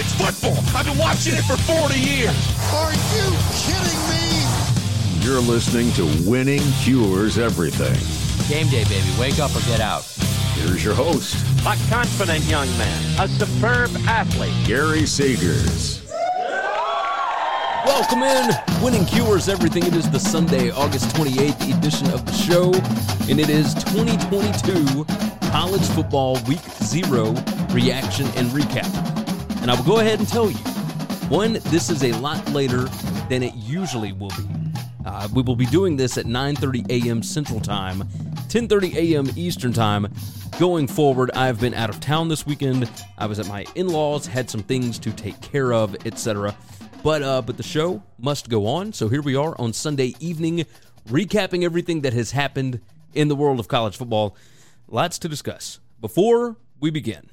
It's football. I've been watching it for 40 years. Are you kidding me? You're listening to Winning Cures Everything. Game day, baby. Wake up or get out. Here's your host, A confident young man, a superb athlete. Gary Sagers. Welcome in. Winning Cures Everything. It is the Sunday, August 28th edition of the show, and it is 2022 College Football Week Zero reaction and recap. And I will go ahead and tell you, one, this is a lot later than it usually will be. Uh, we will be doing this at 9:30 a.m. Central Time, 10:30 a.m. Eastern Time. Going forward, I've been out of town this weekend. I was at my in-laws, had some things to take care of, etc. But uh, but the show must go on. So here we are on Sunday evening, recapping everything that has happened in the world of college football. Lots to discuss. Before we begin,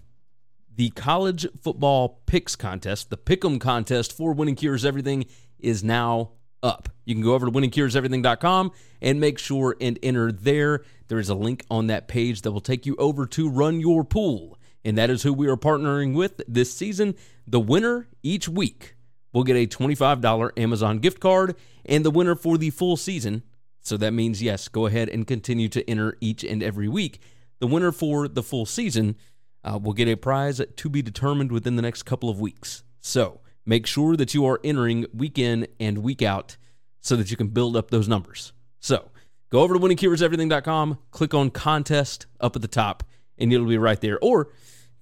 the college football picks contest, the pick'em contest for Winning Cures Everything, is now up. You can go over to winningcureseverything.com and make sure and enter there. There is a link on that page that will take you over to run your pool. And that is who we are partnering with this season. The winner each week will get a $25 Amazon gift card, and the winner for the full season. So that means, yes, go ahead and continue to enter each and every week. The winner for the full season uh, will get a prize to be determined within the next couple of weeks. So make sure that you are entering week in and week out so that you can build up those numbers. So go over to winningcureseverything.com, click on contest up at the top, and it'll be right there. Or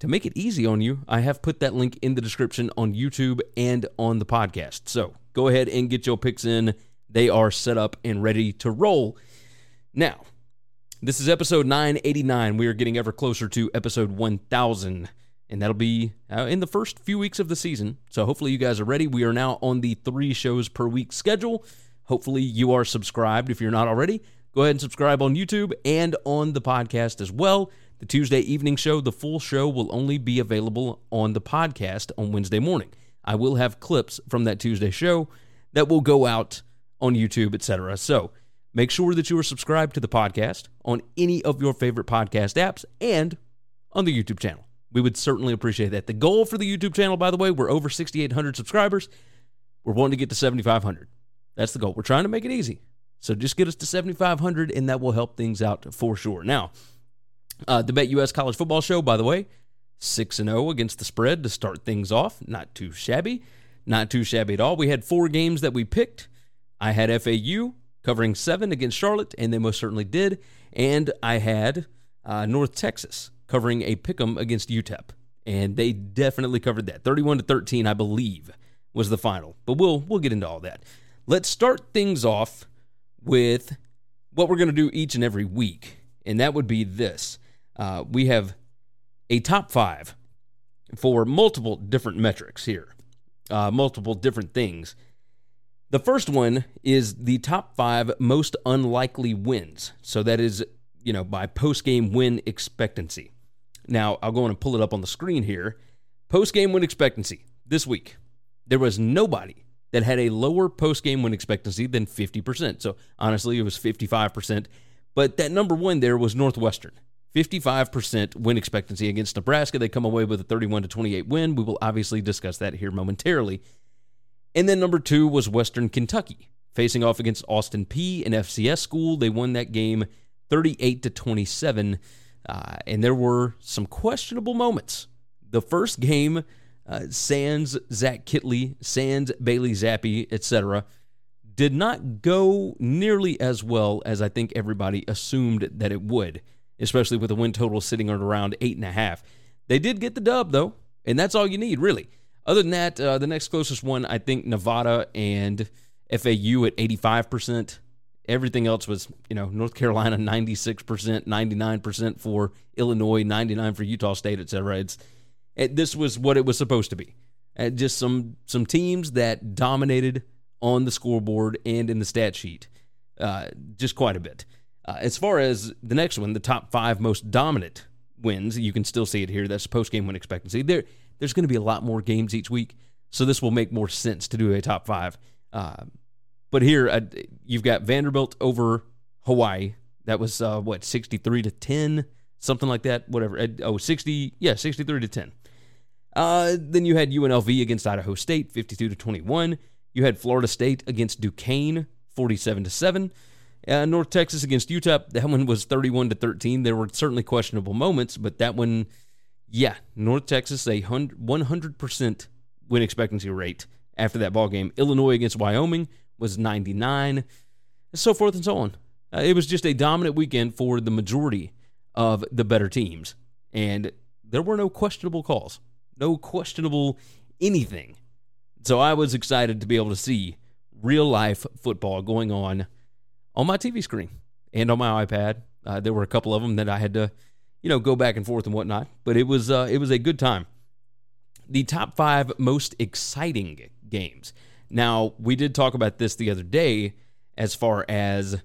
to make it easy on you, I have put that link in the description on YouTube and on the podcast. So go ahead and get your picks in. They are set up and ready to roll. Now, this is episode 989. We are getting ever closer to episode 1000, and that'll be uh, in the first few weeks of the season. So hopefully you guys are ready. We are now on the three shows per week schedule. Hopefully you are subscribed if you're not already. Go ahead and subscribe on YouTube and on the podcast as well. The Tuesday evening show, the full show, will only be available on the podcast on Wednesday morning. I will have clips from that Tuesday show that will go out on YouTube, etc. So make sure that you are subscribed to the podcast on any of your favorite podcast apps and on the YouTube channel. We would certainly appreciate that. The goal for the YouTube channel, by the way, we're over 6,800 subscribers. We're wanting to get to 7,500. That's the goal. We're trying to make it easy. So just get us to 7,500, and that will help things out for sure. Now, uh, the Bet US College Football Show, by the way, 6 0 against the spread to start things off. Not too shabby. Not too shabby at all. We had four games that we picked. I had FAU covering seven against Charlotte, and they most certainly did. And I had uh, North Texas covering a pick 'em against UTEP, and they definitely covered that. 31 to 13, I believe, was the final. But we'll we'll get into all that. Let's start things off with what we're going to do each and every week, and that would be this. Uh, we have a top five for multiple different metrics here, uh, multiple different things. The first one is the top five most unlikely wins. So that is, you know, by post game win expectancy. Now, I'll go on and pull it up on the screen here. Post game win expectancy this week there was nobody that had a lower post game win expectancy than 50%. So honestly, it was 55%. But that number one there was Northwestern. 55% win expectancy against Nebraska. They come away with a 31 to 28 win. We will obviously discuss that here momentarily. And then number two was Western Kentucky, facing off against Austin Peay, an FCS school. They won that game 38 to 27. Uh, and there were some questionable moments. The first game, uh, Sans Zach Kittley, Sans Bailey Zappe, etc., did not go nearly as well as I think everybody assumed that it would, especially with the win total sitting at around eight and a half. They did get the dub though, and that's all you need really. Other than that, uh, the next closest one, I think Nevada and FAU at 85%. Everything else was, you know, North Carolina 96%, 99% for Illinois, 99 for Utah State, etc. It's it, this was what it was supposed to be. Uh, just some some teams that dominated on the scoreboard and in the stat sheet, uh, just quite a bit. Uh, as far as the next one, the top five most dominant wins, you can still see it here. That's post game win expectancy. There, there's going to be a lot more games each week, so this will make more sense to do a top five. Uh, but here, uh, you've got Vanderbilt over Hawaii. That was uh, what 63 to 10, something like that. Whatever. Oh, 60, yeah, 63 to 10. Uh, then you had UNLV against Idaho State, 52 to 21. You had Florida State against Duquesne, 47 to 7. Uh, North Texas against Utah. that one was 31 to 13. There were certainly questionable moments, but that one, yeah, North Texas a 100% win expectancy rate after that ball game. Illinois against Wyoming was 99, and so forth and so on. Uh, it was just a dominant weekend for the majority of the better teams, and there were no questionable calls, no questionable anything. So I was excited to be able to see real life football going on on my TV screen and on my iPad. Uh, there were a couple of them that I had to, you know, go back and forth and whatnot, but it was uh, it was a good time. The top five most exciting games. Now we did talk about this the other day, as far as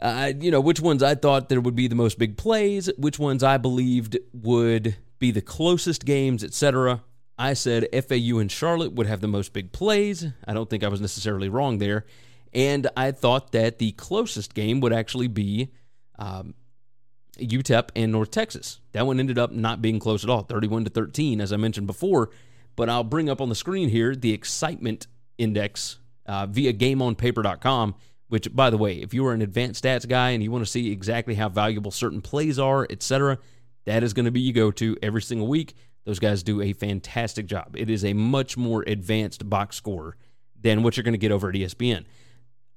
uh, you know, which ones I thought there would be the most big plays, which ones I believed would be the closest games, etc. I said FAU and Charlotte would have the most big plays. I don't think I was necessarily wrong there. And I thought that the closest game would actually be um, UTEP and North Texas. That one ended up not being close at all, 31 to 13, as I mentioned before. But I'll bring up on the screen here the excitement index uh, via GameOnPaper.com. Which, by the way, if you are an advanced stats guy and you want to see exactly how valuable certain plays are, etc., that is going to be you go to every single week. Those guys do a fantastic job. It is a much more advanced box score than what you're going to get over at ESPN.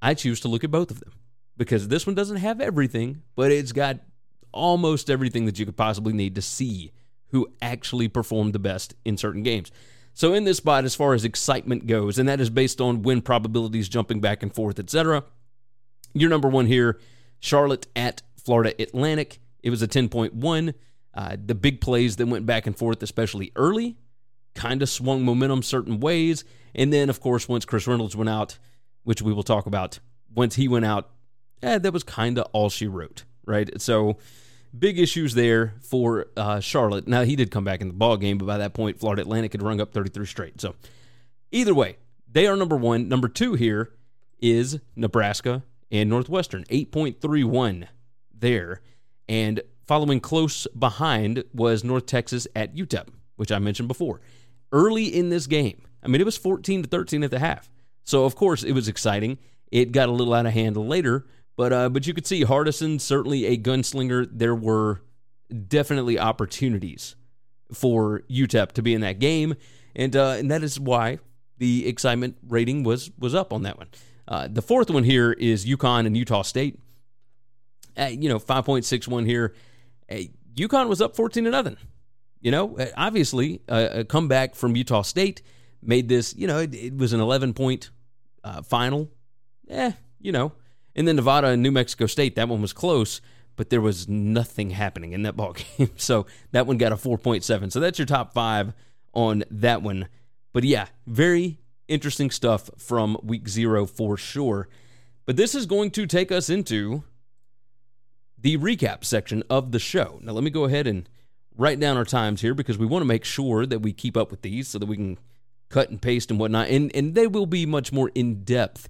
I choose to look at both of them because this one doesn't have everything, but it's got almost everything that you could possibly need to see who actually performed the best in certain games. So in this spot, as far as excitement goes, and that is based on win probabilities jumping back and forth, etc. Your number one here, Charlotte at Florida Atlantic. It was a 10.1. Uh, the big plays that went back and forth, especially early, kind of swung momentum certain ways. And then, of course, once Chris Reynolds went out, which we will talk about, once he went out, eh, that was kind of all she wrote, right? So, big issues there for uh, Charlotte. Now, he did come back in the ball game, but by that point, Florida Atlantic had rung up 33 straight. So, either way, they are number one. Number two here is Nebraska and Northwestern, 8.31 there. And Following close behind was North Texas at UTEP, which I mentioned before. Early in this game, I mean, it was 14 to 13 at the half. So, of course, it was exciting. It got a little out of hand later, but uh, but you could see Hardison certainly a gunslinger. There were definitely opportunities for UTEP to be in that game, and uh, and that is why the excitement rating was was up on that one. Uh, the fourth one here is UConn and Utah State. Uh, you know, 5.61 here hey, UConn was up 14 to nothing. You know, uh, obviously, a comeback from Utah State made this, you know, it, it was an 11 point uh, final. Eh, you know. And then Nevada and New Mexico State, that one was close, but there was nothing happening in that ball game. So that one got a 4.7. So that's your top five on that one. But yeah, very interesting stuff from week zero for sure. But this is going to take us into the recap section of the show. Now, let me go ahead and write down our times here because we want to make sure that we keep up with these so that we can cut and paste and whatnot, and and they will be much more in depth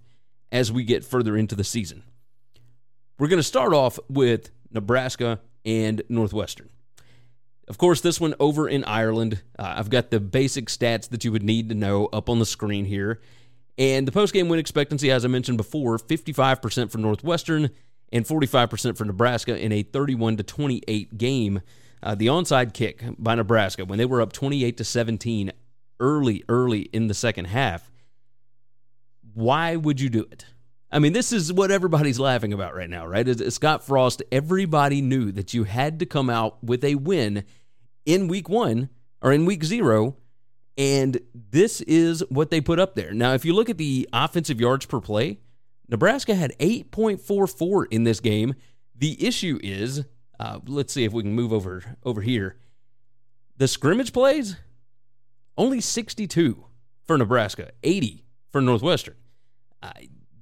as we get further into the season. We're going to start off with Nebraska and Northwestern. Of course, this one over in Ireland. Uh, I've got the basic stats that you would need to know up on the screen here. And the post-game win expectancy, as I mentioned before, 55% for Northwestern and 45% for Nebraska in a 31 to 28 game. Uh, the onside kick by Nebraska when they were up 28 to 17 early, early in the second half. Why would you do it? I mean, this is what everybody's laughing about right now, right? As Scott Frost, everybody knew that you had to come out with a win in week one or in week zero, and this is what they put up there. Now, if you look at the offensive yards per play, Nebraska had 8.44 in this game. The issue is, uh, let's see if we can move over over here. The scrimmage plays, only 62 for Nebraska, 80 for Northwestern. Uh,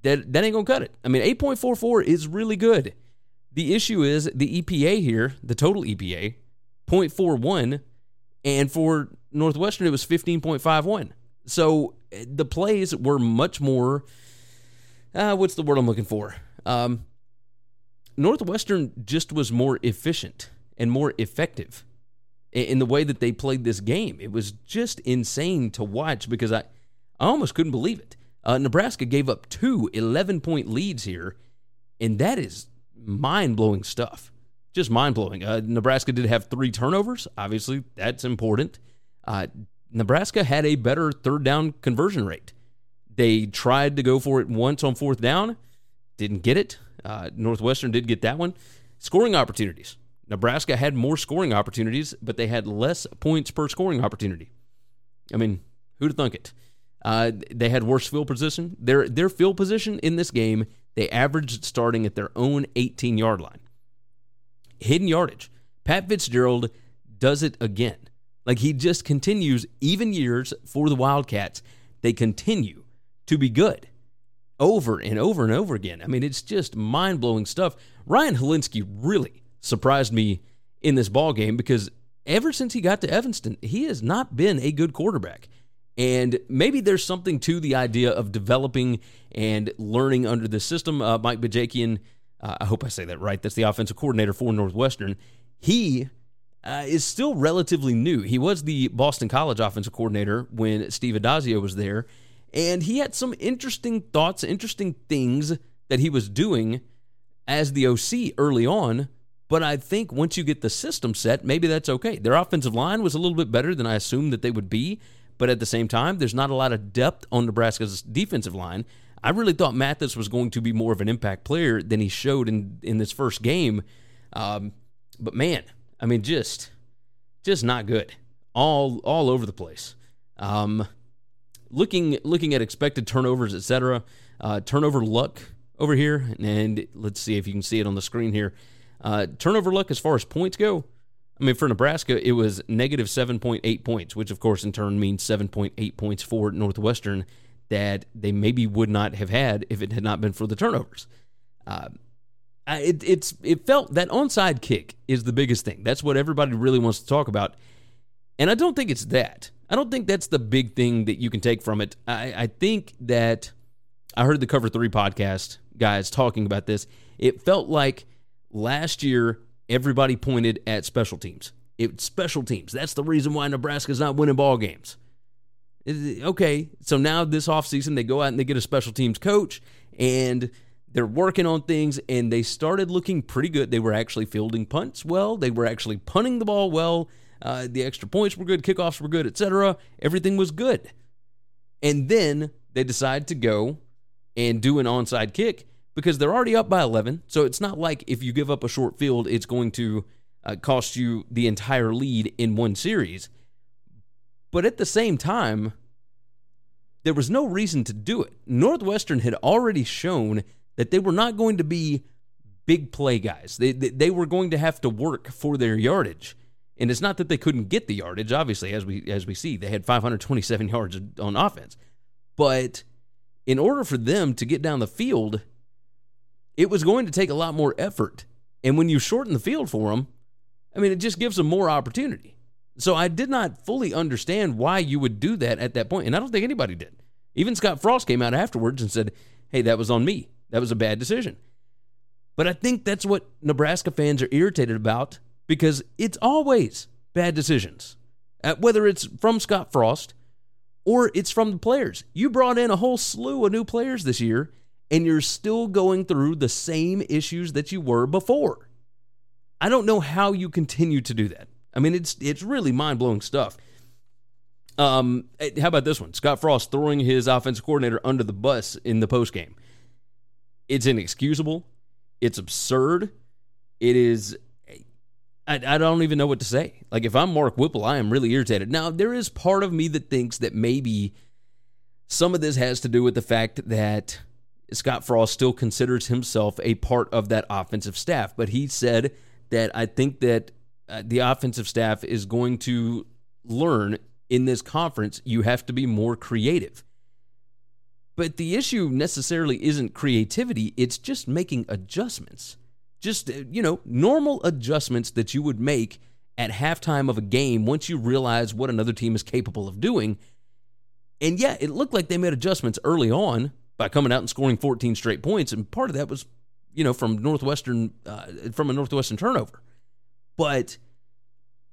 that that ain't gonna cut it. I mean, 8.44 is really good. The issue is the EPA here, the total EPA, 0.41, and for Northwestern it was 15.51. So the plays were much more. Uh, what's the word I'm looking for? Um, Northwestern just was more efficient and more effective in the way that they played this game. It was just insane to watch because I, I almost couldn't believe it. Uh, Nebraska gave up two 11 point leads here, and that is mind blowing stuff. Just mind blowing. Uh, Nebraska did have three turnovers. Obviously, that's important. Uh, Nebraska had a better third down conversion rate. They tried to go for it once on fourth down, didn't get it. Uh, Northwestern did get that one. Scoring opportunities. Nebraska had more scoring opportunities, but they had less points per scoring opportunity. I mean, who'd have thunk it? Uh, they had worse field position. Their their field position in this game, they averaged starting at their own 18 yard line. Hidden yardage. Pat Fitzgerald does it again. Like he just continues, even years for the Wildcats, they continue to be good over and over and over again. I mean, it's just mind blowing stuff. Ryan Hilinski really surprised me in this ball game because ever since he got to Evanston, he has not been a good quarterback. And maybe there's something to the idea of developing and learning under the system. Uh, Mike Bajakian, uh, I hope I say that right. That's the offensive coordinator for Northwestern. He uh, is still relatively new. He was the Boston College offensive coordinator when Steve Addazio was there. And he had some interesting thoughts, interesting things that he was doing as the OC early on. But I think once you get the system set, maybe that's okay. Their offensive line was a little bit better than I assumed that they would be. But at the same time, there's not a lot of depth on Nebraska's defensive line. I really thought Mathis was going to be more of an impact player than he showed in, in this first game. Um, but man, I mean, just just not good. All all over the place. Um, looking looking at expected turnovers, etc. Uh, turnover luck over here, and let's see if you can see it on the screen here. Uh, turnover luck as far as points go. I mean, for Nebraska, it was negative 7.8 points, which of course in turn means 7.8 points for Northwestern that they maybe would not have had if it had not been for the turnovers. Uh, it, it's it felt that onside kick is the biggest thing. That's what everybody really wants to talk about, and I don't think it's that. I don't think that's the big thing that you can take from it. I, I think that I heard the Cover Three podcast guys talking about this. It felt like last year everybody pointed at special teams. It's special teams. That's the reason why Nebraska's not winning ball games. Okay, so now this offseason they go out and they get a special teams coach and they're working on things and they started looking pretty good. They were actually fielding punts well. They were actually punting the ball well. Uh, the extra points were good, kickoffs were good, etc. Everything was good. And then they decide to go and do an onside kick because they're already up by 11. So it's not like if you give up a short field, it's going to uh, cost you the entire lead in one series. But at the same time, there was no reason to do it. Northwestern had already shown that they were not going to be big play guys. They, they, they were going to have to work for their yardage. And it's not that they couldn't get the yardage, obviously, as we as we see. They had 527 yards on offense. But in order for them to get down the field, it was going to take a lot more effort. And when you shorten the field for them, I mean, it just gives them more opportunity. So I did not fully understand why you would do that at that point, and I don't think anybody did. Even Scott Frost came out afterwards and said, "Hey, that was on me. That was a bad decision." But I think that's what Nebraska fans are irritated about because it's always bad decisions, uh, whether it's from Scott Frost or it's from the players. You brought in a whole slew of new players this year, and you're still going through the same issues that you were before. I don't know how you continue to do that. I mean, it's it's really mind blowing stuff. Um, eh, how about this one? Scott Frost throwing his offensive coordinator under the bus in the post game. It's inexcusable. It's absurd. It is. I, I don't even know what to say. Like, if I'm Mark Whipple, I am really irritated. Now, there is part of me that thinks that maybe some of this has to do with the fact that Scott Frost still considers himself a part of that offensive staff. But he said that I think that uh, the offensive staff is going to learn in this conference, you have to be more creative. But the issue necessarily isn't creativity, it's just making adjustments. Just, uh, you know, normal adjustments that you would make at halftime of a game once you realize what another team is capable of doing. And yeah, it looked like they made adjustments early on by coming out and scoring 14 straight points. And part of that was, you know, from Northwestern, uh, from a Northwestern turnover. But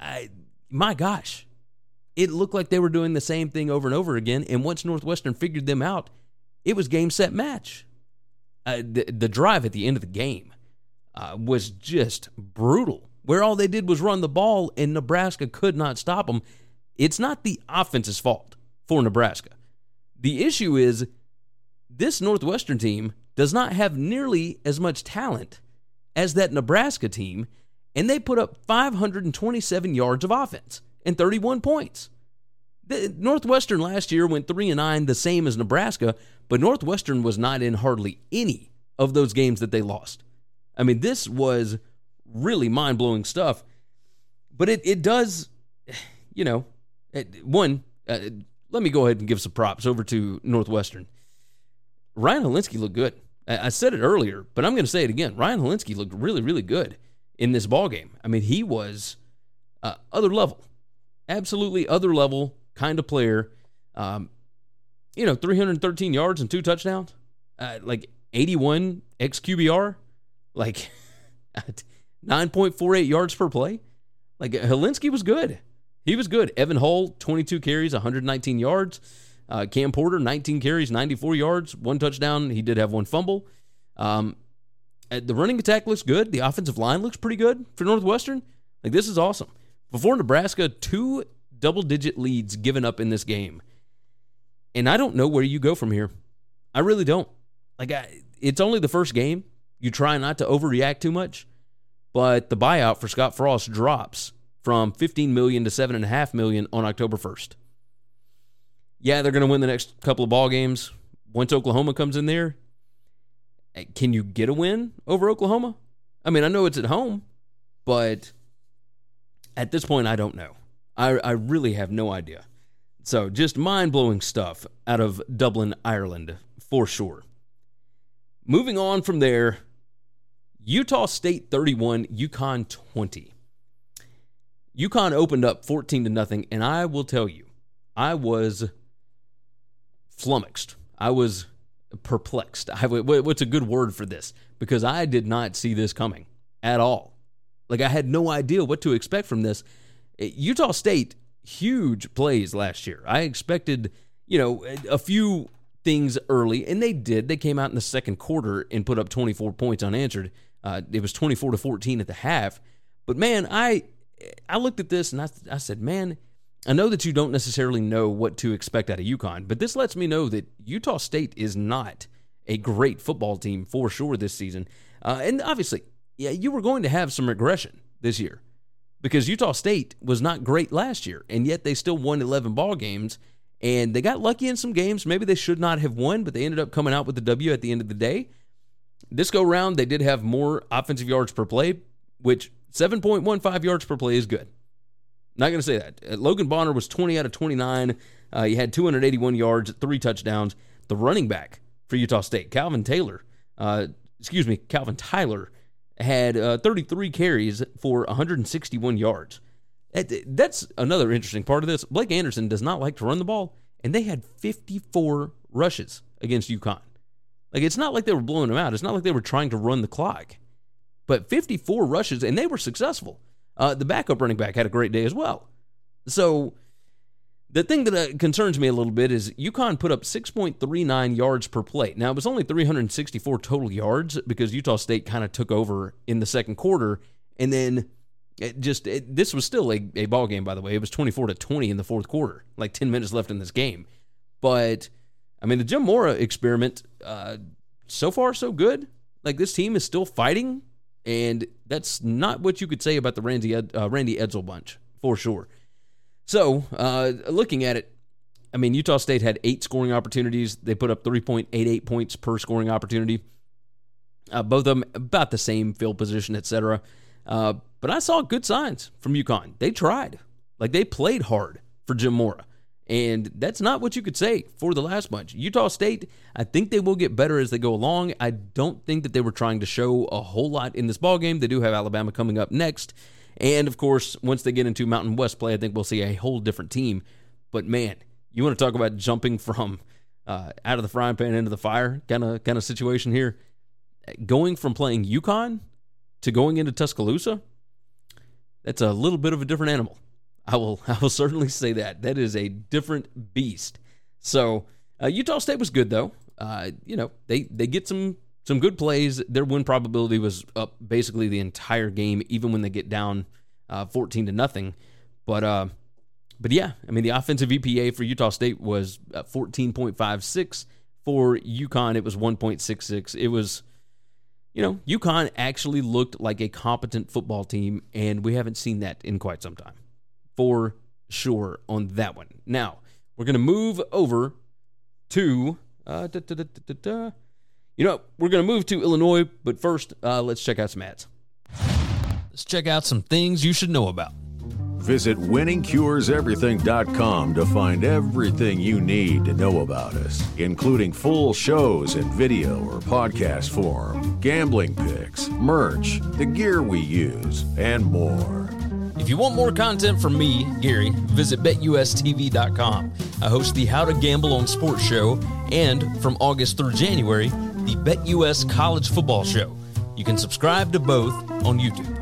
I, my gosh, it looked like they were doing the same thing over and over again. And once Northwestern figured them out, it was game, set, match. Uh, the, the drive at the end of the game uh, was just brutal, where all they did was run the ball and Nebraska could not stop them. It's not the offense's fault for Nebraska. The issue is this Northwestern team does not have nearly as much talent as that Nebraska team, and they put up 527 yards of offense and 31 points. The Northwestern last year went 3 and 9, the same as Nebraska, but Northwestern was not in hardly any of those games that they lost. I mean, this was really mind blowing stuff. But it, it does, you know, it, one, uh, let me go ahead and give some props over to Northwestern. Ryan Hilinski looked good. I, I said it earlier, but I'm going to say it again. Ryan Hilinski looked really, really good in this ball game. I mean, he was uh, other level, absolutely other level kind of player. Um, you know, 313 yards and two touchdowns, uh, like 81 xQBR, like 9.48 yards per play. Like Hilinski was good. He was good. Evan Hull, 22 carries, 119 yards. Uh, Cam Porter, 19 carries, 94 yards, one touchdown. He did have one fumble. Um, uh, the running attack looks good. The offensive line looks pretty good for Northwestern. Like this is awesome. Before Nebraska, two double digit leads given up in this game. And I don't know where you go from here. I really don't. Like, I, it's only the first game. You try not to overreact too much, but the buyout for Scott Frost drops from 15 million to 7.5 million on October 1st. Yeah, they're going to win the next couple of ball games. Once Oklahoma comes in there, eh, can you get a win over Oklahoma? I mean, I know it's at home, but at this point, I don't know. I, I really have no idea. So just mind blowing stuff out of Dublin, Ireland, for sure. Moving on from there, Utah State 31, UConn 20. UConn opened up 14 to nothing, and I will tell you, I was flummoxed. I was perplexed. I, what's a good word for this? Because I did not see this coming at all. Like I had no idea what to expect from this. Utah State, huge plays last year. I expected, you know, a few things early, and they did. They came out in the second quarter and put up 24 points unanswered. Uh, it was 24 to 14 at the half. But man, I I looked at this and I, I said, man, I know that you don't necessarily know what to expect out of UConn, but this lets me know that Utah State is not a great football team for sure this season. Uh, and obviously, yeah, you were going to have some regression this year because Utah State was not great last year, and yet they still won 11 ball games. And they got lucky in some games. Maybe they should not have won, but they ended up coming out with the W at the end of the day. This go round, they did have more offensive yards per play, which 7.15 yards per play is good. Not going to say that. Uh, Logan Bonner was 20 out of 29. Uh, he had 281 yards, three touchdowns. The running back for Utah State, Calvin Taylor, uh, excuse me, Calvin Tyler, had uh, 33 carries for 161 yards. That's another interesting part of this. Blake Anderson does not like to run the ball, and they had 54 rushes against UConn. Like it's not like they were blowing them out. It's not like they were trying to run the clock. But 54 rushes, and they were successful. Uh, the backup running back had a great day as well. So the thing that uh, concerns me a little bit is UConn put up 6.39 yards per play. Now, it was only 364 total yards because Utah State kind of took over in the second quarter. And then it just it, this was still a, a ball game, by the way. It was 24 to 20 in the fourth quarter, like 10 minutes left in this game. But, I mean, the Jim Mora experiment, uh, so far, so good. Like, this team is still fighting. And that's not what you could say about the Randy, uh, Randy Edsall bunch, for sure. So, uh, looking at it, I mean, Utah State had eight scoring opportunities. They put up 3.88 points per scoring opportunity. Uh, both of them about the same field position, etc. Uh, but I saw good signs from UConn. They tried, like they played hard for Jim Mora, and that's not what you could say for the last bunch. Utah State, I think they will get better as they go along. I don't think that they were trying to show a whole lot in this ball game. They do have Alabama coming up next. And of course, once they get into Mountain West play, I think we'll see a whole different team. But man, you want to talk about jumping from uh, out of the frying pan into the fire kind of kind of situation here. Going from playing UConn to going into Tuscaloosa, that's a little bit of a different animal. I will I will certainly say that that is a different beast. So uh, Utah State was good though. Uh, you know they they get some some good plays. Their win probability was up basically the entire game, even when they get down uh, 14 to nothing. But uh, but yeah, I mean the offensive EPA for Utah State was 14.56. For UConn, it was 1.66. It was, you know, UConn actually looked like a competent football team, and we haven't seen that in quite some time, for sure on that one. Now we're gonna move over to. Uh, da, da, da, you know, we're going to move to Illinois, but first, uh, let's check out some ads. Let's check out some things you should know about. Visit winningcureseverything.com to find everything you need to know about us, including full shows in video or podcast form, gambling picks, merch, the gear we use, and more. If you want more content from me, Gary, visit betustv.com. I host the How to Gamble on Sports show, and from August through January, the BetUS College Football Show. You can subscribe to both on YouTube.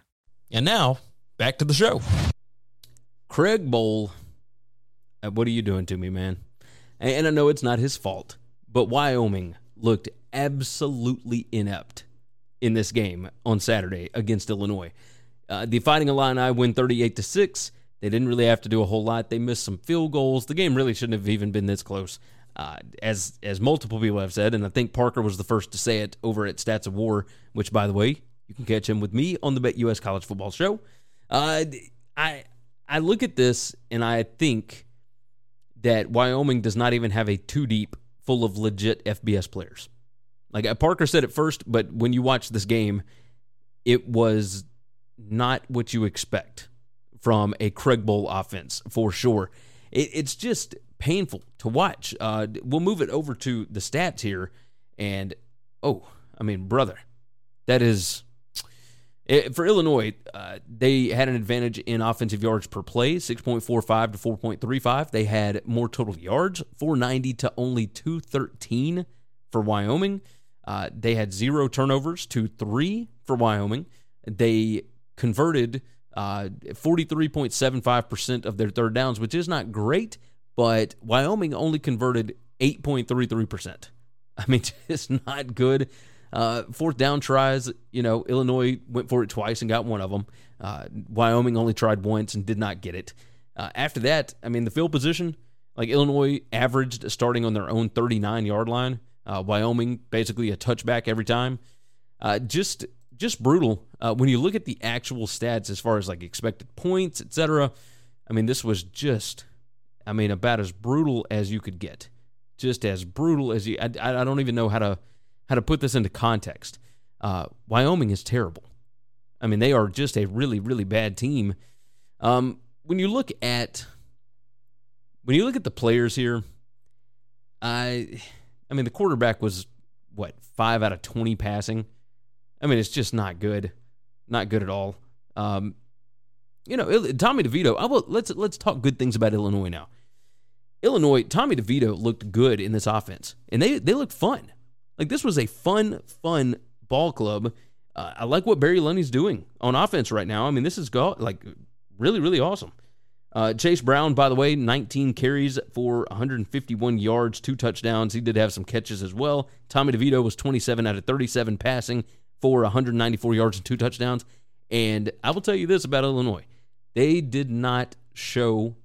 And now, back to the show. Craig Bohl, uh, what are you doing to me, man? And I know it's not his fault, but Wyoming looked absolutely inept in this game on Saturday against Illinois. Uh, the Fighting Illini win 38 to 6. They didn't really have to do a whole lot. They missed some field goals. The game really shouldn't have even been this close. Uh, as as multiple people have said, and I think Parker was the first to say it over at Stats of War, which by the way, you can catch him with me on the Bet US College Football Show. Uh, I I look at this and I think that Wyoming does not even have a two deep full of legit FBS players. Like uh, Parker said it first, but when you watch this game, it was not what you expect from a Craig Bohl offense for sure. It, it's just painful to watch. Uh, we'll move it over to the stats here, and oh, I mean, brother, that is it, for Illinois. Uh, they had an advantage in offensive yards per play, six point four five to four point three five. They had more total yards, four ninety to only two thirteen for Wyoming. Uh, they had zero turnovers to three for Wyoming. They converted uh, 43.75% of their third downs, which is not great, but Wyoming only converted 8.33%. I mean, it's not good. Uh, fourth down tries, you know, Illinois went for it twice and got one of them. Uh, Wyoming only tried once and did not get it. Uh, after that, I mean, the field position, like Illinois averaged starting on their own 39 yard line. Uh, Wyoming basically a touchback every time. Uh, just just brutal. Uh, when you look at the actual stats as far as like expected points, etc. I mean, this was just, I mean, about as brutal as you could get. Just as brutal as you. I, I don't even know how to how to put this into context. Uh, Wyoming is terrible. I mean, they are just a really really bad team. Um, when you look at when you look at the players here, I I mean, the quarterback was what five out of twenty passing. I mean, it's just not good, not good at all. Um, you know, Tommy DeVito. I will let's let's talk good things about Illinois now. Illinois, Tommy DeVito looked good in this offense, and they they looked fun. Like this was a fun, fun ball club. Uh, I like what Barry Lunney's doing on offense right now. I mean, this is go like really, really awesome. Uh, Chase Brown, by the way, 19 carries for 151 yards, two touchdowns. He did have some catches as well. Tommy DeVito was 27 out of 37 passing for 194 yards and two touchdowns. And I will tell you this about Illinois they did not show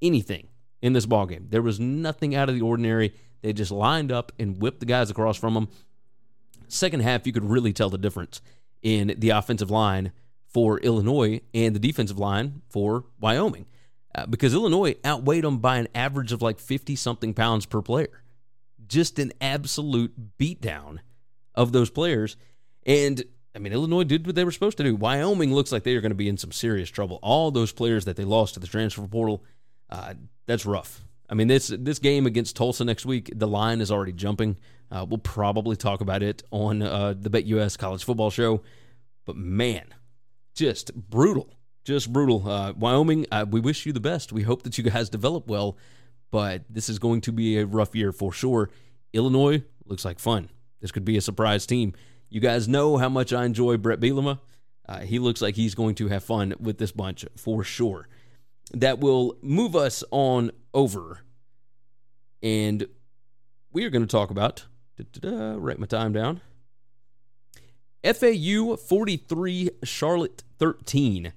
anything in this ball game. There was nothing out of the ordinary. They just lined up and whipped the guys across from them. Second half, you could really tell the difference in the offensive line for Illinois and the defensive line for Wyoming uh, because Illinois outweighed them by an average of like 50 something pounds per player. Just an absolute beatdown of those players. And I mean, Illinois did what they were supposed to do. Wyoming looks like they are going to be in some serious trouble. All those players that they lost to the transfer portal, uh, that's rough. I mean, this this game against Tulsa next week, the line is already jumping. Uh, we'll probably talk about it on uh, the Bet US College Football Show. But man, just brutal just brutal. Uh, Wyoming, uh, we wish you the best. We hope that you guys develop well, but this is going to be a rough year for sure. Illinois looks like fun. This could be a surprise team. You guys know how much I enjoy Bret Bielema. Uh, he looks like he's going to have fun with this bunch for sure. That will move us on over, and we are going to talk about. Write my time down. FAU 43, Charlotte 13.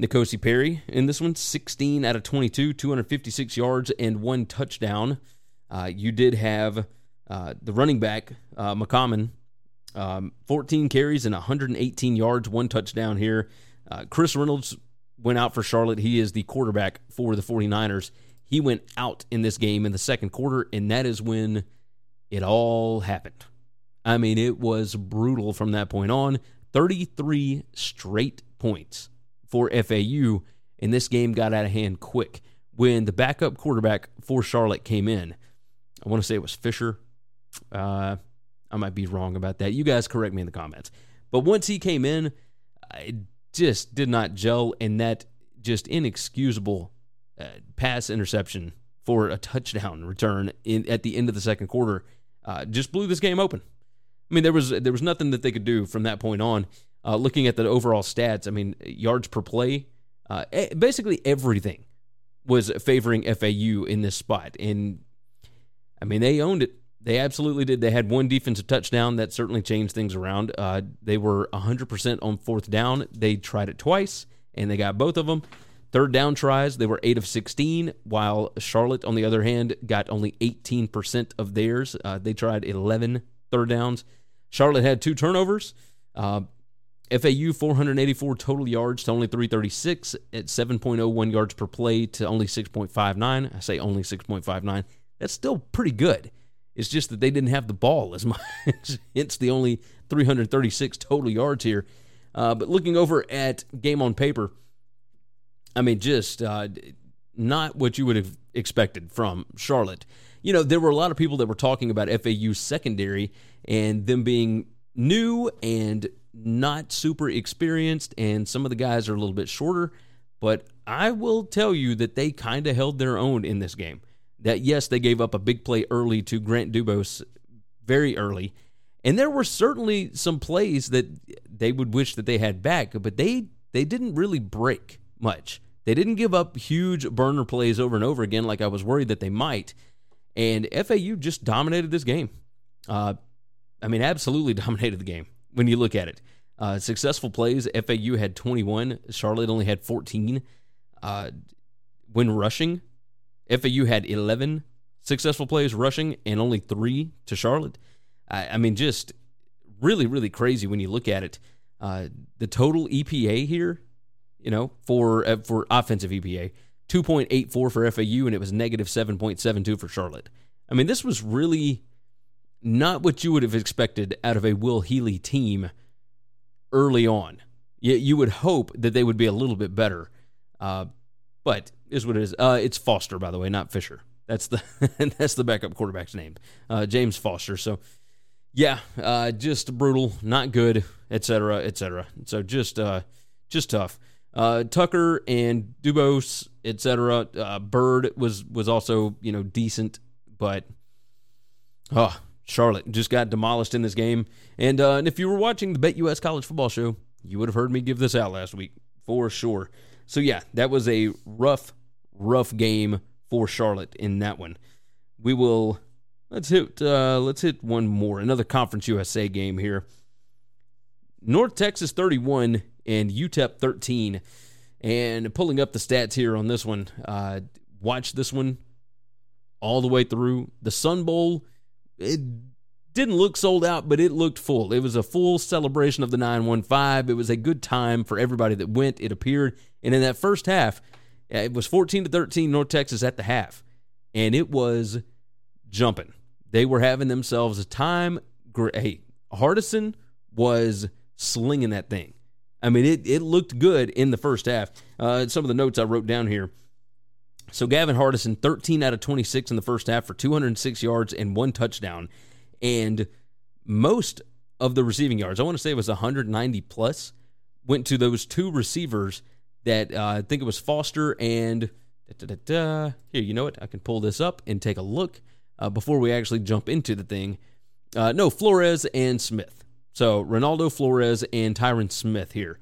N'Kosi Perry in this one, 16 out of 22, 256 yards and one touchdown. Uh, you did have uh, the running back, uh, McCammon, um, 14 carries and 118 yards, one touchdown here. Uh, Chris Reynolds went out for Charlotte. He is the quarterback for the 49ers. He went out in this game in the second quarter, and that is when it all happened. I mean, it was brutal from that point on. 33 straight points for FAU, and this game got out of hand quick when the backup quarterback for Charlotte came in. I want to say it was Fisher. Uh, I might be wrong about that. You guys correct me in the comments. But once he came in, it just did not gel, and that just inexcusable uh, pass interception for a touchdown return in, at the end of the second quarter. Uh, just blew this game open. I mean, there was there was nothing that they could do from that point on. Uh, looking at the overall stats, I mean, yards per play, uh, basically everything was favoring FAU in this spot, and I mean, they owned it. They absolutely did. They had one defensive touchdown that certainly changed things around. Uh, they were 100% on fourth down. They tried it twice, and they got both of them. Third down tries, they were 8 of 16, while Charlotte, on the other hand, got only 18% of theirs. Uh, they tried 11 third downs. Charlotte had two turnovers. Uh, FAU 484 total yards to only 336 at 7.01 yards per play to only 6.59. I say only 6.59. That's still pretty good. It's just that they didn't have the ball as much. It's the only 336 total yards here. Uh, but looking over at game on paper, I mean, just uh, not what you would have expected from Charlotte. You know, there were a lot of people that were talking about FAU secondary and them being new and not super experienced, and some of the guys are a little bit shorter. But I will tell you that they kind of held their own in this game. That, yes, they gave up a big play early to Grant Dubose very early. And there were certainly some plays that they would wish that they had back, but they they didn't really break much. They didn't give up huge burner plays over and over again like I was worried that they might. And FAU just dominated this game. Uh, I mean, absolutely dominated the game when you look at it. Uh, successful plays, FAU had 21, Charlotte only had 14. Uh, when rushing, FAU had 11 successful plays rushing and only three to Charlotte. I, I mean, just really, really crazy when you look at it. Uh, the total EPA here you know, for uh, for offensive EPA. 2.84 for FAU, and it was negative 7.72 for Charlotte. I mean, this was really not what you would have expected out of a Will Healy team early on. You, you would hope that they would be a little bit better, uh, but is what it is. Uh, it's Foster, by the way, not Fisher. That's the that's the backup quarterback's name, uh, James Foster. So, yeah, uh, just brutal, not good, etc., etc. So just uh, just tough. Uh, Tucker and Dubose, etc. Uh, Bird was was also you know decent, but oh, Charlotte just got demolished in this game. And and if you were watching the BetUS College Football Show, you would have heard me give this out last week for sure. So yeah, that was a rough, rough game for Charlotte in that one. We will let's hit uh, let's hit one more another Conference USA game here. North Texas 31 and UTEP 13. And pulling up the stats here on this one, uh, watch this one all the way through. The Sun Bowl, it didn't look sold out, but it looked full. It was a full celebration of the 915. It was a good time for everybody that went, it appeared. And in that first half, it was 14 to 13 North Texas at the half. And it was jumping. They were having themselves a time. Great. Hey, Hardison was slinging that thing. I mean, it, it looked good in the first half. Uh, some of the notes I wrote down here. So Gavin Hardison, 13 out of 26 in the first half for 206 yards and one touchdown. And most of the receiving yards, I want to say it was 190 plus, went to those two receivers that uh, I think it was Foster and. Da, da, da, Here, you know what? I can pull this up and take a look uh, before we actually jump into the thing. Uh, no, Flores and Smith. So Reynaldo Flores and Tyrin Smith here,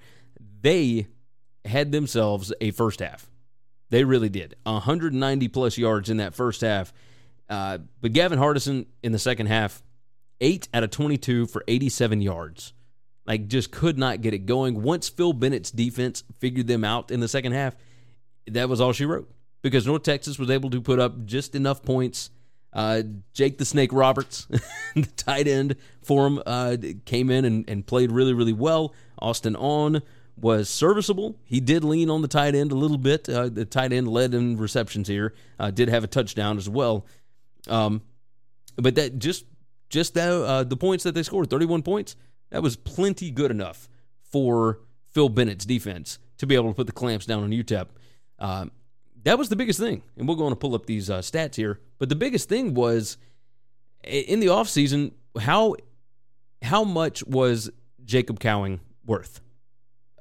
they had themselves a first half. They really did. 190 plus yards in that first half. Uh, but Gavin Hardison in the second half, 8 out of 22 for 87 yards. Like, just could not get it going. Once Phil Bennett's defense figured them out in the second half, that was all she wrote. Because North Texas was able to put up just enough points uh, Jake the Snake Roberts, the tight end for him, uh, came in and, and played really, really well. Austin Aune was serviceable. He did lean on the tight end a little bit. Uh, the tight end led in receptions here. Uh, did have a touchdown as well. Um, but that just just uh, the points that they scored, 31 points, that was plenty good enough for Phil Bennett's defense to be able to put the clamps down on UTEP. Um, that was the biggest thing. And we're going to pull up these uh, stats here. But the biggest thing was in the offseason, how how much was Jacob Cowing worth?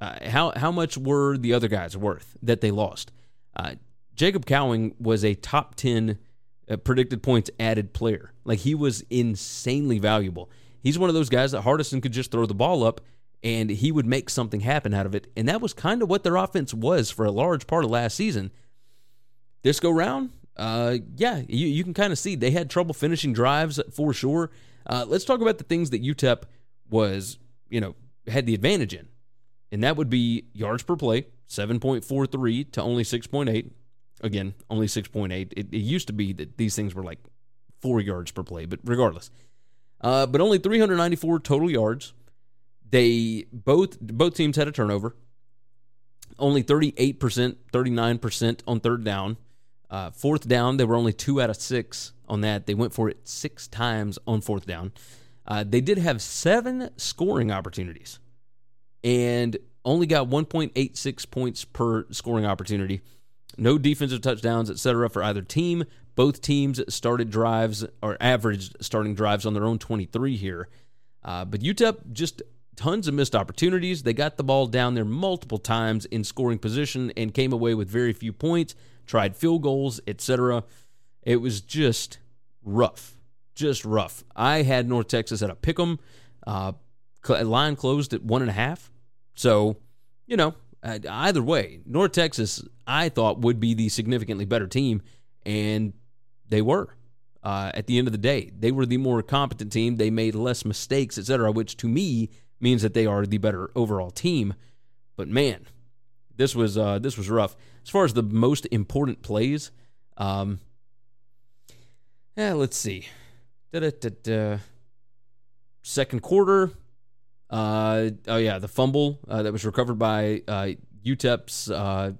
Uh, how how much were the other guys worth that they lost? Uh, Jacob Cowing was a top 10 uh, predicted points added player. Like he was insanely valuable. He's one of those guys that Hardison could just throw the ball up and he would make something happen out of it. And that was kind of what their offense was for a large part of last season. This go round, uh, yeah, you, you can kind of see they had trouble finishing drives for sure. Uh, let's talk about the things that UTEP was, you know, had the advantage in. And that would be yards per play, 7.43 to only 6.8. Again, only 6.8. It, it used to be that these things were like four yards per play, but regardless. Uh, but only 394 total yards. They both both teams had a turnover. Only 38%, 39% on third down. Uh, fourth down, they were only two out of six on that. They went for it six times on fourth down. Uh, they did have seven scoring opportunities and only got 1.86 points per scoring opportunity. No defensive touchdowns, etc. for either team. Both teams started drives or averaged starting drives on their own 23 here. Uh, but UTEP just tons of missed opportunities. They got the ball down there multiple times in scoring position and came away with very few points tried field goals, etc. It was just rough, just rough. I had North Texas at a pick 'em. Uh, line closed at one and a half. So, you know, either way, North Texas, I thought would be the significantly better team, and they were. Uh, at the end of the day, they were the more competent team. They made less mistakes, etc., which to me means that they are the better overall team. But man, this was uh, this was rough as far as the most important plays, um, yeah, let's see. Da-da-da-da. Second quarter. Uh, oh yeah, the fumble uh, that was recovered by uh, UTEP's uh,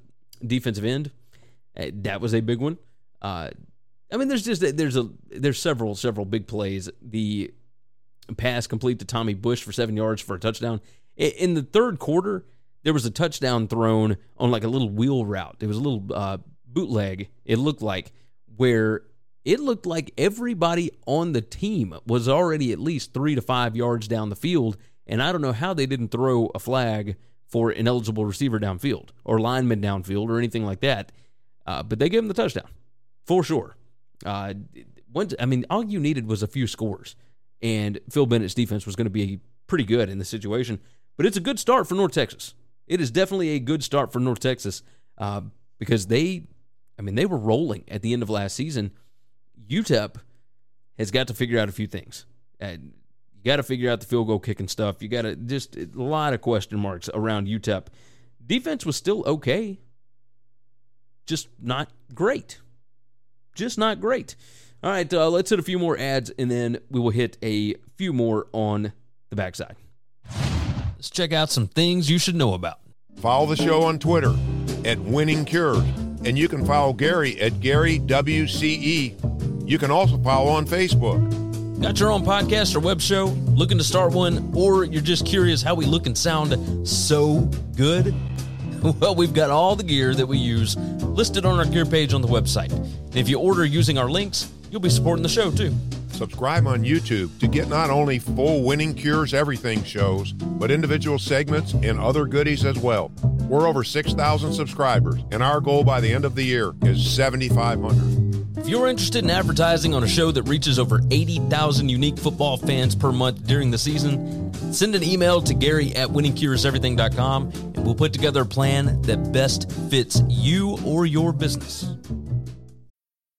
defensive end. Uh, that was a big one. I mean, there's just there's a there's several several big plays. The pass complete to Tommy Bush for seven yards for a touchdown in the third quarter there was a touchdown thrown on like a little wheel route. It was a little uh, bootleg, it looked like, where it looked like everybody on the team was already at least three to five yards down the field. And I don't know how they didn't throw a flag for an eligible receiver downfield or lineman downfield or anything like that. Uh, but they gave him the touchdown for sure. Uh, I mean, all you needed was a few scores, and Phil Bennett's defense was going to be pretty good in the situation. But it's a good start for North Texas it is definitely a good start for North Texas uh, because they, I mean, they were rolling at the end of last season. UTEP has got to figure out a few things. You got to figure out the field goal kicking stuff. You got to just a lot of question marks around UTEP. Defense was still okay, just not great. Just not great. All right, uh, let's hit a few more ads and then we will hit a few more on the backside. Let's check out some things you should know about. Follow the show on Twitter at Winning Cures, and you can follow Gary at Gary WCE. You can also follow on Facebook. Got your own podcast or web show? Looking to start one, or you're just curious how we look and sound so good? Well, we've got all the gear that we use listed on our gear page on the website. And if you order using our links, you'll be supporting the show too. Subscribe on YouTube to get not only full Winning Cures Everything shows, but individual segments and other goodies as well. We're over 6,000 subscribers, and our goal by the end of the year is 7,500. If you're interested in advertising on a show that reaches over 80,000 unique football fans per month during the season, send an email to Gary at winningcureseverything.com and we'll put together a plan that best fits you or your business.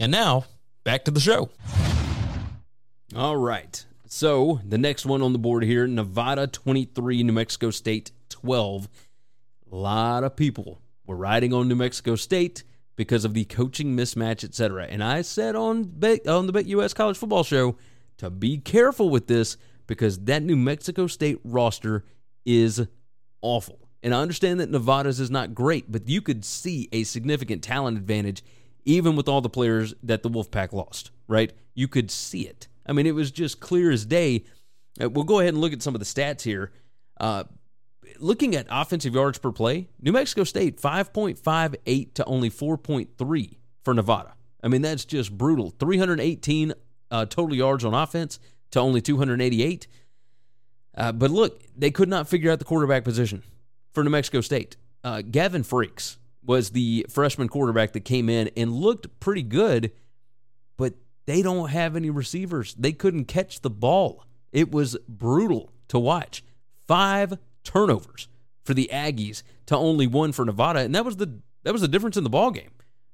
And now, back to the show. All right. So the next one on the board here Nevada 23, New Mexico State 12. A lot of people were riding on New Mexico State because of the coaching mismatch, etc. And I said on on the BetUS College Football Show to be careful with this because that New Mexico State roster is awful. And I understand that Nevada's is not great, but you could see a significant talent advantage even with all the players that the Wolfpack lost, right? You could see it. I mean, it was just clear as day. Uh, we'll go ahead and look at some of the stats here. Uh, looking at offensive yards per play, New Mexico State 5.58 to only 4.3 for Nevada. I mean, that's just brutal. 318 uh, total yards on offense to only 288. Uh, but look, they could not figure out the quarterback position for New Mexico State. Uh, Gavin Frakes was the freshman quarterback that came in and looked pretty good, but they don't have any receivers. They couldn't catch the ball. It was brutal to watch. Five turnovers for the Aggies to only one for Nevada, and that was the that was the difference in the ball game.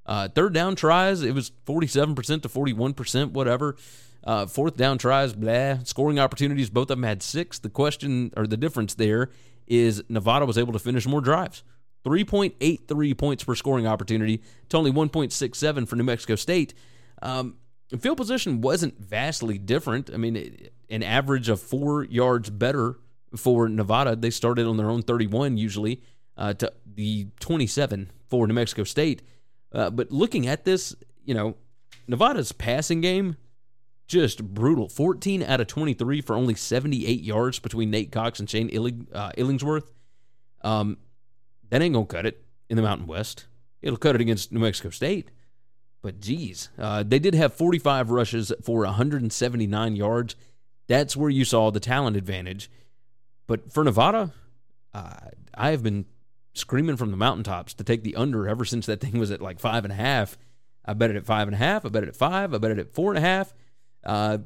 Uh, third down tries, it was 47% to 41%, whatever. Uh, fourth down tries, blah. Scoring opportunities, both of them had six. The question or the difference there is Nevada was able to finish more drives. 3.83 points per scoring opportunity to only 1.67 for New Mexico State. Um, field position wasn't vastly different. I mean, an average of four yards better for Nevada. They started on their own 31 usually uh, to the 27 for New Mexico State. Uh, but looking at this, you know, Nevada's passing game just brutal. 14 out of 23 for only 78 yards between Nate Cox and Shane uh, Illingworth. Um, that ain't gonna cut it in the Mountain West. It'll cut it against New Mexico State. But geez, uh, they did have 45 rushes for 179 yards. That's where you saw the talent advantage. But for Nevada, uh, I have been screaming from the mountaintops to take the under ever since that thing was at like five and a half. I bet it at five and a half. I bet it at five. I bet it at four and a half. Uh,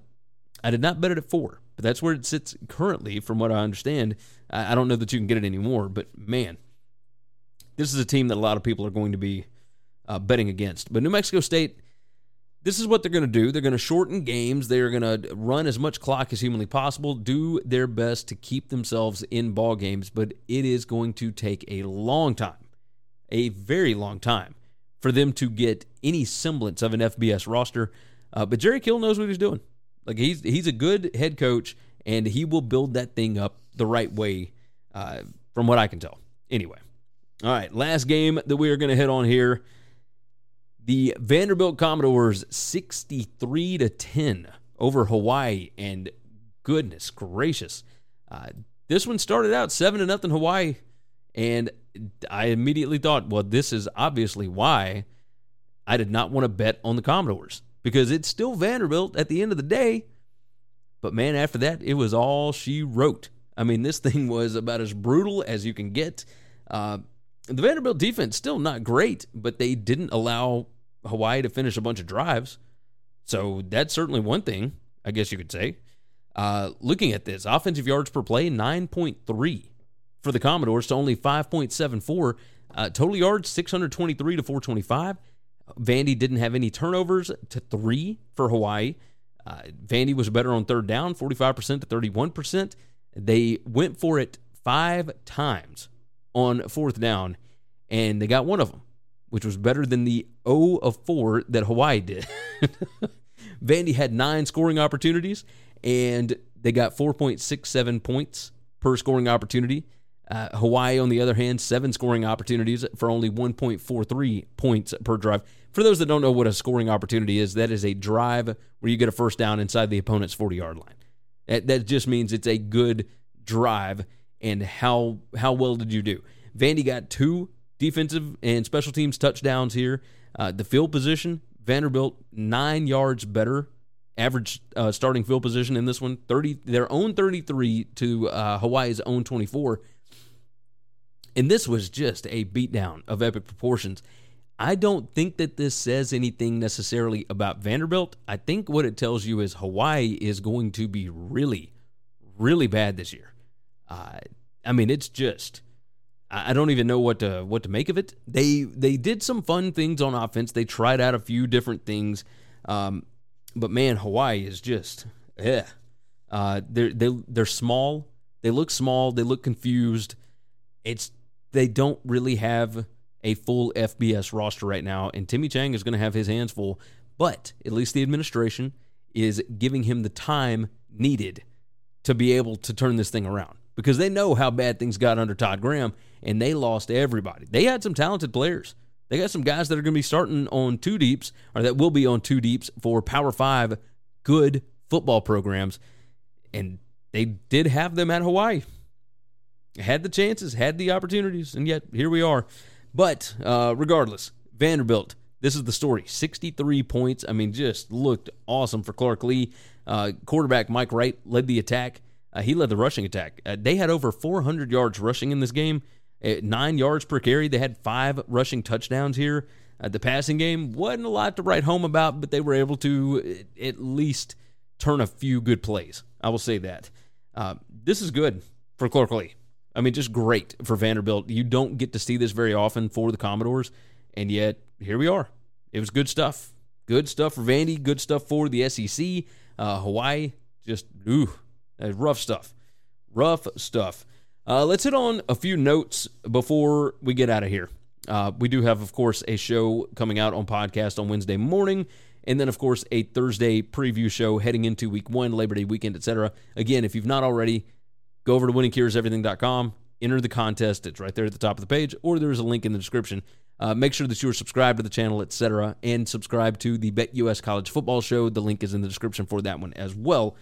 I did not bet it at four, but that's where it sits currently, from what I understand. I, I don't know that you can get it anymore, but man, this is a team that a lot of people are going to be uh, betting against. But New Mexico State, this is what they're going to do. They're going to shorten games. They're going to run as much clock as humanly possible, do their best to keep themselves in ball games, but it is going to take a long time, a very long time, for them to get any semblance of an FBS roster. Uh, but Jerry Kill knows what he's doing. Like he's he's a good head coach, and he will build that thing up the right way, uh, from what I can tell. Anyway, all right, last game that we are going to hit on here. The Vanderbilt Commodores 63 to 10 over Hawaii and goodness gracious. Uh, this one started out 7 to nothing Hawaii and I immediately thought, well, this is obviously why I did not want to bet on the Commodores because it's still Vanderbilt at the end of the day. But man, after that, it was all she wrote. I mean, this thing was about as brutal as you can get. Uh, the Vanderbilt defense still not great, but they didn't allow Hawaii to finish a bunch of drives. So that's certainly one thing, I guess you could say. Uh, looking at this, offensive yards per play, 9.3 for the Commodores to only 5.74. Uh, total yards, 623 to 425. Vandy didn't have any turnovers to three for Hawaii. Uh, Vandy was better on third down, 45% to 31%. They went for it five times on fourth down, and they got one of them, which was better than the O of 4 that Hawaii did. Vandy had nine scoring opportunities, and they got 4.67 points per scoring opportunity. Uh, Hawaii, on the other hand, seven scoring opportunities for only 1.43 points per drive. For those that don't know what a scoring opportunity is, that is a drive where you get a first down inside the opponent's 40 yard line. That, that just means it's a good drive and how how well did you do? Vandy got two defensive and special teams touchdowns here. Uh, the field position, Vanderbilt nine yards better average uh, starting field position in this one. Their own thirty three to uh, Hawaii's own twenty four. And this was just a beatdown of epic proportions. I don't think that this says anything necessarily about Vanderbilt. I think what it tells you is Hawaii is going to be really, really bad this year. Uh, I mean, it's just I don't even know what to what to make of it. They they did some fun things on offense. They tried out a few different things, um, but man, Hawaii is just yeah. Uh, they're they they're small. They look small. They look confused. It's they don't really have a full FBS roster right now, and Timmy Chang is going to have his hands full. But at least the administration is giving him the time needed to be able to turn this thing around because they know how bad things got under Todd Graham and they lost everybody. They had some talented players. They got some guys that are going to be starting on two deeps or that will be on two deeps for Power Five good football programs. And they did have them at Hawaii. Had the chances, had the opportunities, and yet here we are. But uh, regardless, Vanderbilt, this is the story 63 points. I mean, just looked awesome for Clark Lea. Uh, quarterback Mike Wright led the attack. Uh, he led the rushing attack. Uh, they had over 400 yards rushing in this game, uh, nine yards per carry. They had five rushing touchdowns here. Uh, the passing game wasn't a lot to write home about, but they were able to uh, at least turn a few good plays. I will say that. Uh, this is good for Clark Lea. I mean, just great for Vanderbilt. You don't get to see this very often for the Commodores, and yet here we are. It was good stuff. Good stuff for Vandy. Good stuff for the SEC. Hawaii, just ooh, rough stuff. Rough stuff. Uh, let's hit on a few notes before we get out of here. Uh, we do have, of course, a show coming out on podcast on Wednesday morning, and then, of course, a Thursday preview show heading into Week One, Labor Day weekend, etc. Again, if you've not already, go over to winningcureseverything.com, enter the contest. It's right there at the top of the page, or there's a link in the description. Uh, make sure that you are subscribed to the channel, etc., and subscribe to the BetUS College Football Show. The link is in the description for that one as well.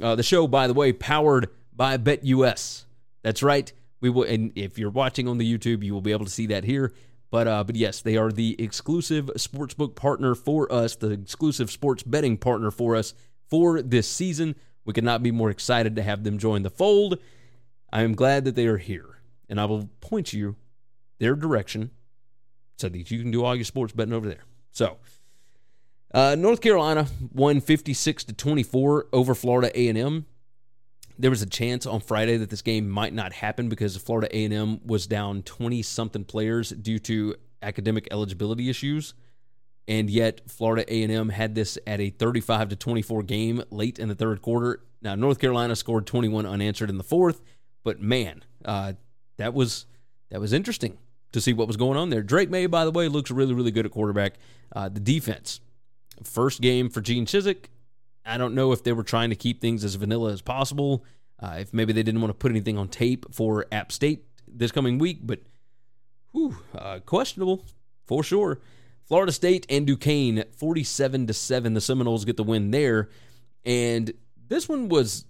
Uh, the show, by the way, powered by BetUS. That's right. We will, and if you're watching on the YouTube, you will be able to see that here. But uh, but yes, they are the exclusive sportsbook partner for us, the exclusive sports betting partner for us for this season. We could not be more excited to have them join the fold. I am glad that they are here, and I will point you their direction so that you can do all your sports betting over there. So. Uh, North Carolina won 56 to 24 over Florida A&M. There was a chance on Friday that this game might not happen because Florida A&M was down 20 something players due to academic eligibility issues. And yet Florida A&M had this at a 35 to 24 game late in the third quarter. Now North Carolina scored 21 unanswered in the fourth, but man, uh, that was that was interesting to see what was going on there. Drake Maye, by the way, looks really really good at quarterback. Uh, the defense First game for Gene Chizik. I don't know if they were trying to keep things as vanilla as possible. Uh, if maybe they didn't want to put anything on tape for App State this coming week, but whew, uh, questionable for sure. Florida State and Duquesne, forty-seven to seven. The Seminoles get the win there, and this one was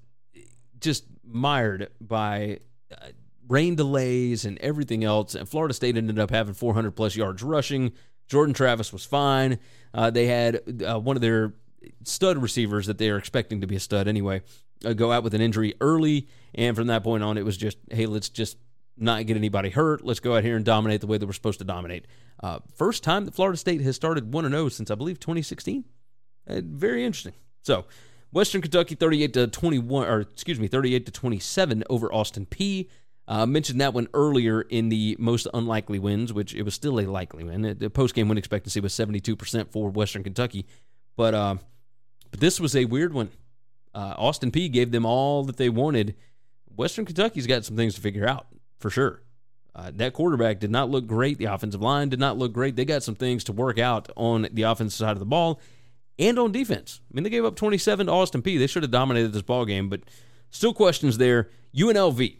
just mired by uh, rain delays and everything else. And Florida State ended up having 400 plus yards rushing. Jordan Travis was fine. Uh, they had uh, one of their stud receivers that they are expecting to be a stud anyway uh, go out with an injury early, and from that point on, it was just hey, let's just not get anybody hurt. Let's go out here and dominate the way that we're supposed to dominate. Uh, first time that Florida State has started one and zero oh since I believe 2016. Uh, very interesting. So. Western Kentucky 38 to 21 or excuse me 38 to 27 over Austin Peay. Uh, mentioned that one earlier in the most unlikely wins, which it was still a likely win. The post game win expectancy was 72% for Western Kentucky. But, uh, but this was a weird one. Uh, Austin Peay gave them all that they wanted. Western Kentucky's got some things to figure out for sure. Uh, that quarterback did not look great. The offensive line did not look great. They got some things to work out on the offensive side of the ball and on defense. I mean, they gave up 27 to Austin Peay. They should have dominated this ball game, but still questions there. UNLV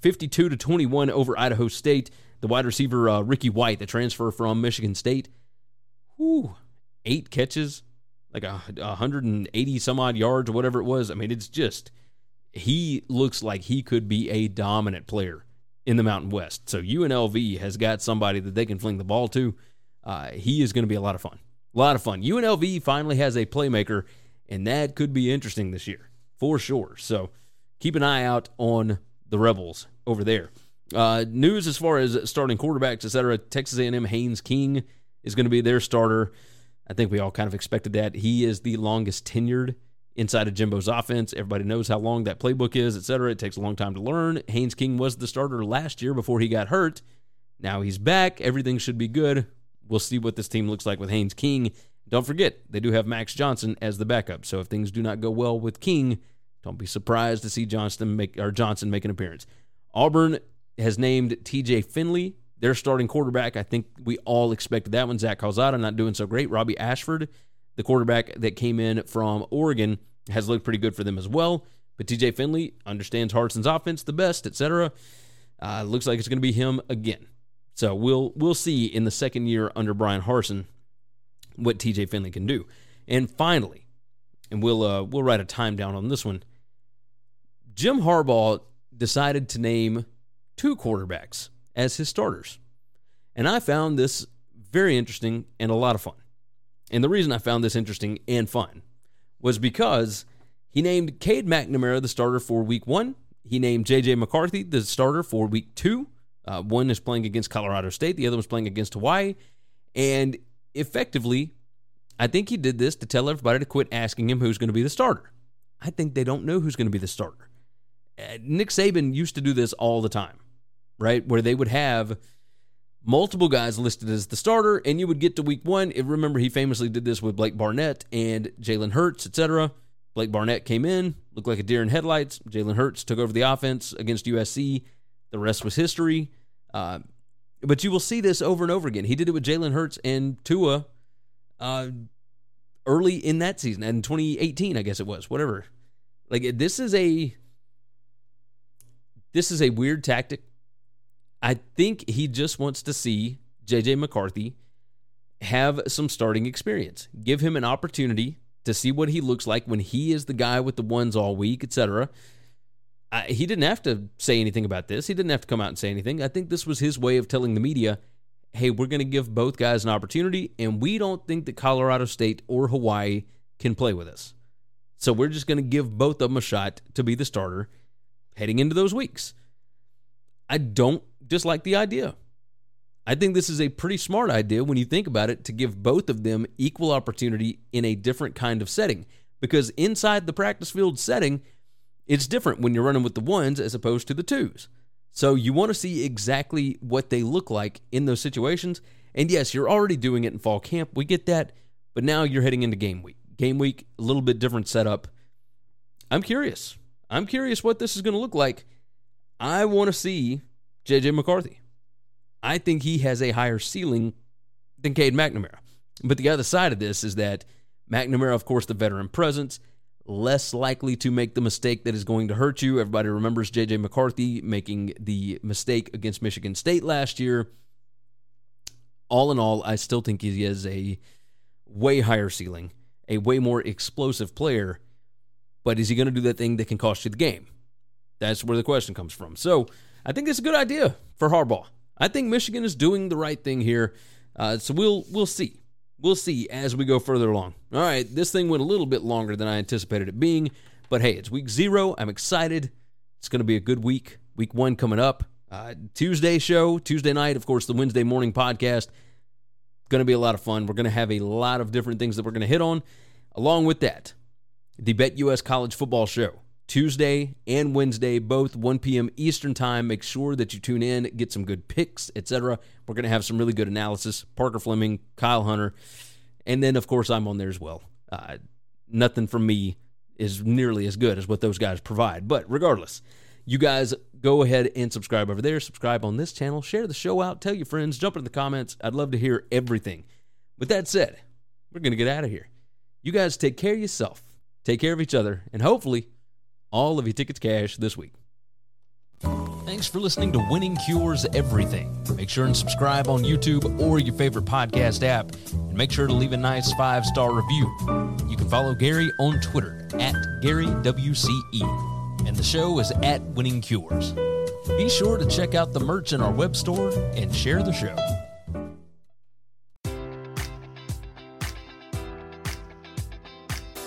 52 to 21 over Idaho State. The wide receiver uh, Ricky White, the transfer from Michigan State, whew, eight catches, like a, 180 some odd yards or whatever it was. I mean, it's just he looks like he could be a dominant player in the Mountain West. So UNLV has got somebody that they can fling the ball to. Uh, he is going to be a lot of fun. A lot of fun. UNLV finally has a playmaker, and that could be interesting this year for sure. So keep an eye out on the Rebels over there. Uh, news as far as starting quarterbacks, etc. Texas A&M Haynes King is going to be their starter. I think we all kind of expected that. He is the longest tenured inside of Jimbo's offense. Everybody knows how long that playbook is, et cetera. It takes a long time to learn. Haynes King was the starter last year before he got hurt. Now he's back. Everything should be good. We'll see what this team looks like with Haynes King. Don't forget, they do have Max Johnson as the backup. So if things do not go well with King, don't be surprised to see Johnston make or Johnson make an appearance. Auburn has named TJ Finley their starting quarterback. I think we all expected that one. Zach Calzada not doing so great. Robbie Ashford, the quarterback that came in from Oregon, has looked pretty good for them as well. But TJ Finley understands Harsin's offense the best, etc. Uh, looks like it's going to be him again. So we'll we'll see in the second year under Bryan Harsin what TJ Finley can do. And finally, and we'll uh, we'll write a time down on this one. Jim Harbaugh decided to name two quarterbacks as his starters. And I found this very interesting and a lot of fun. And the reason I found this interesting and fun was because he named Cade McNamara the starter for week one. He named J.J. McCarthy the starter for week two. Uh, one is playing against Colorado State, the other was playing against Hawaii. And effectively, I think he did this to tell everybody to quit asking him who's going to be the starter. I think they don't know who's going to be the starter. Uh, Nick Saban used to do this all the time, right? Where they would have multiple guys listed as the starter, and you would get to week one. And remember, he famously did this with Blake Barnett and Jalen Hurts, etc. Blake Barnett came in, looked like a deer in headlights. Jalen Hurts took over the offense against USC. The rest was history. Uh, but you will see this over and over again. He did it with Jalen Hurts and Tua uh, early in that season, in 2018, I guess it was, whatever. Like this is a this is a weird tactic. I think he just wants to see JJ McCarthy have some starting experience. Give him an opportunity to see what he looks like when he is the guy with the ones all week, etc. he didn't have to say anything about this. He didn't have to come out and say anything. I think this was his way of telling the media, "Hey, we're going to give both guys an opportunity, and we don't think that Colorado State or Hawaii can play with us. So we're just going to give both of them a shot to be the starter heading into those weeks." I don't dislike the idea. I think this is a pretty smart idea when you think about it to give both of them equal opportunity in a different kind of setting. Because inside the practice field setting, it's different when you're running with the ones as opposed to the twos. So you want to see exactly what they look like in those situations. And yes, you're already doing it in fall camp. We get that. But now you're heading into game week. Game week, a little bit different setup. I'm curious. I'm curious what this is going to look like. I want to see JJ McCarthy. I think he has a higher ceiling than Cade McNamara. But the other side of this is that McNamara, of course, the veteran presence, less likely to make the mistake that is going to hurt you. Everybody remembers JJ McCarthy making the mistake against Michigan State last year. All in all, I still think he has a way higher ceiling, a way more explosive player. But is he going to do that thing that can cost you the game? That's where the question comes from. So I think it's a good idea for Harbaugh. I think Michigan is doing the right thing here. Uh, so we'll we'll see. We'll see as we go further along. All right, this thing went a little bit longer than I anticipated it being, but hey, it's week zero. I'm excited. It's going to be a good week. Week one coming up. Uh, Tuesday show, Tuesday night, of course, the Wednesday morning podcast. Going to be a lot of fun. We're going to have a lot of different things that we're going to hit on. Along with that, the BetUS College Football Show. Tuesday and Wednesday, both 1 p.m. Eastern Time. Make sure that you tune in, get some good picks, etc. We're going to have some really good analysis. Parker Fleming, Kyle Hunter, and then, of course, I'm on there as well. Uh, nothing from me is nearly as good as what those guys provide. But regardless, you guys go ahead and subscribe over there. Subscribe on this channel. Share the show out. Tell your friends. Jump in the comments. I'd love to hear everything. With that said, we're going to get out of here. You guys take care of yourself, take care of each other, and hopefully, all of your tickets cash this week. Thanks for listening to Winning Cures Everything. Make sure and subscribe on YouTube or your favorite podcast app, and make sure to leave a nice five star review. You can follow Gary on Twitter at GaryWCE, and the show is at Winning Cures. Be sure to check out the merch in our web store and share the show.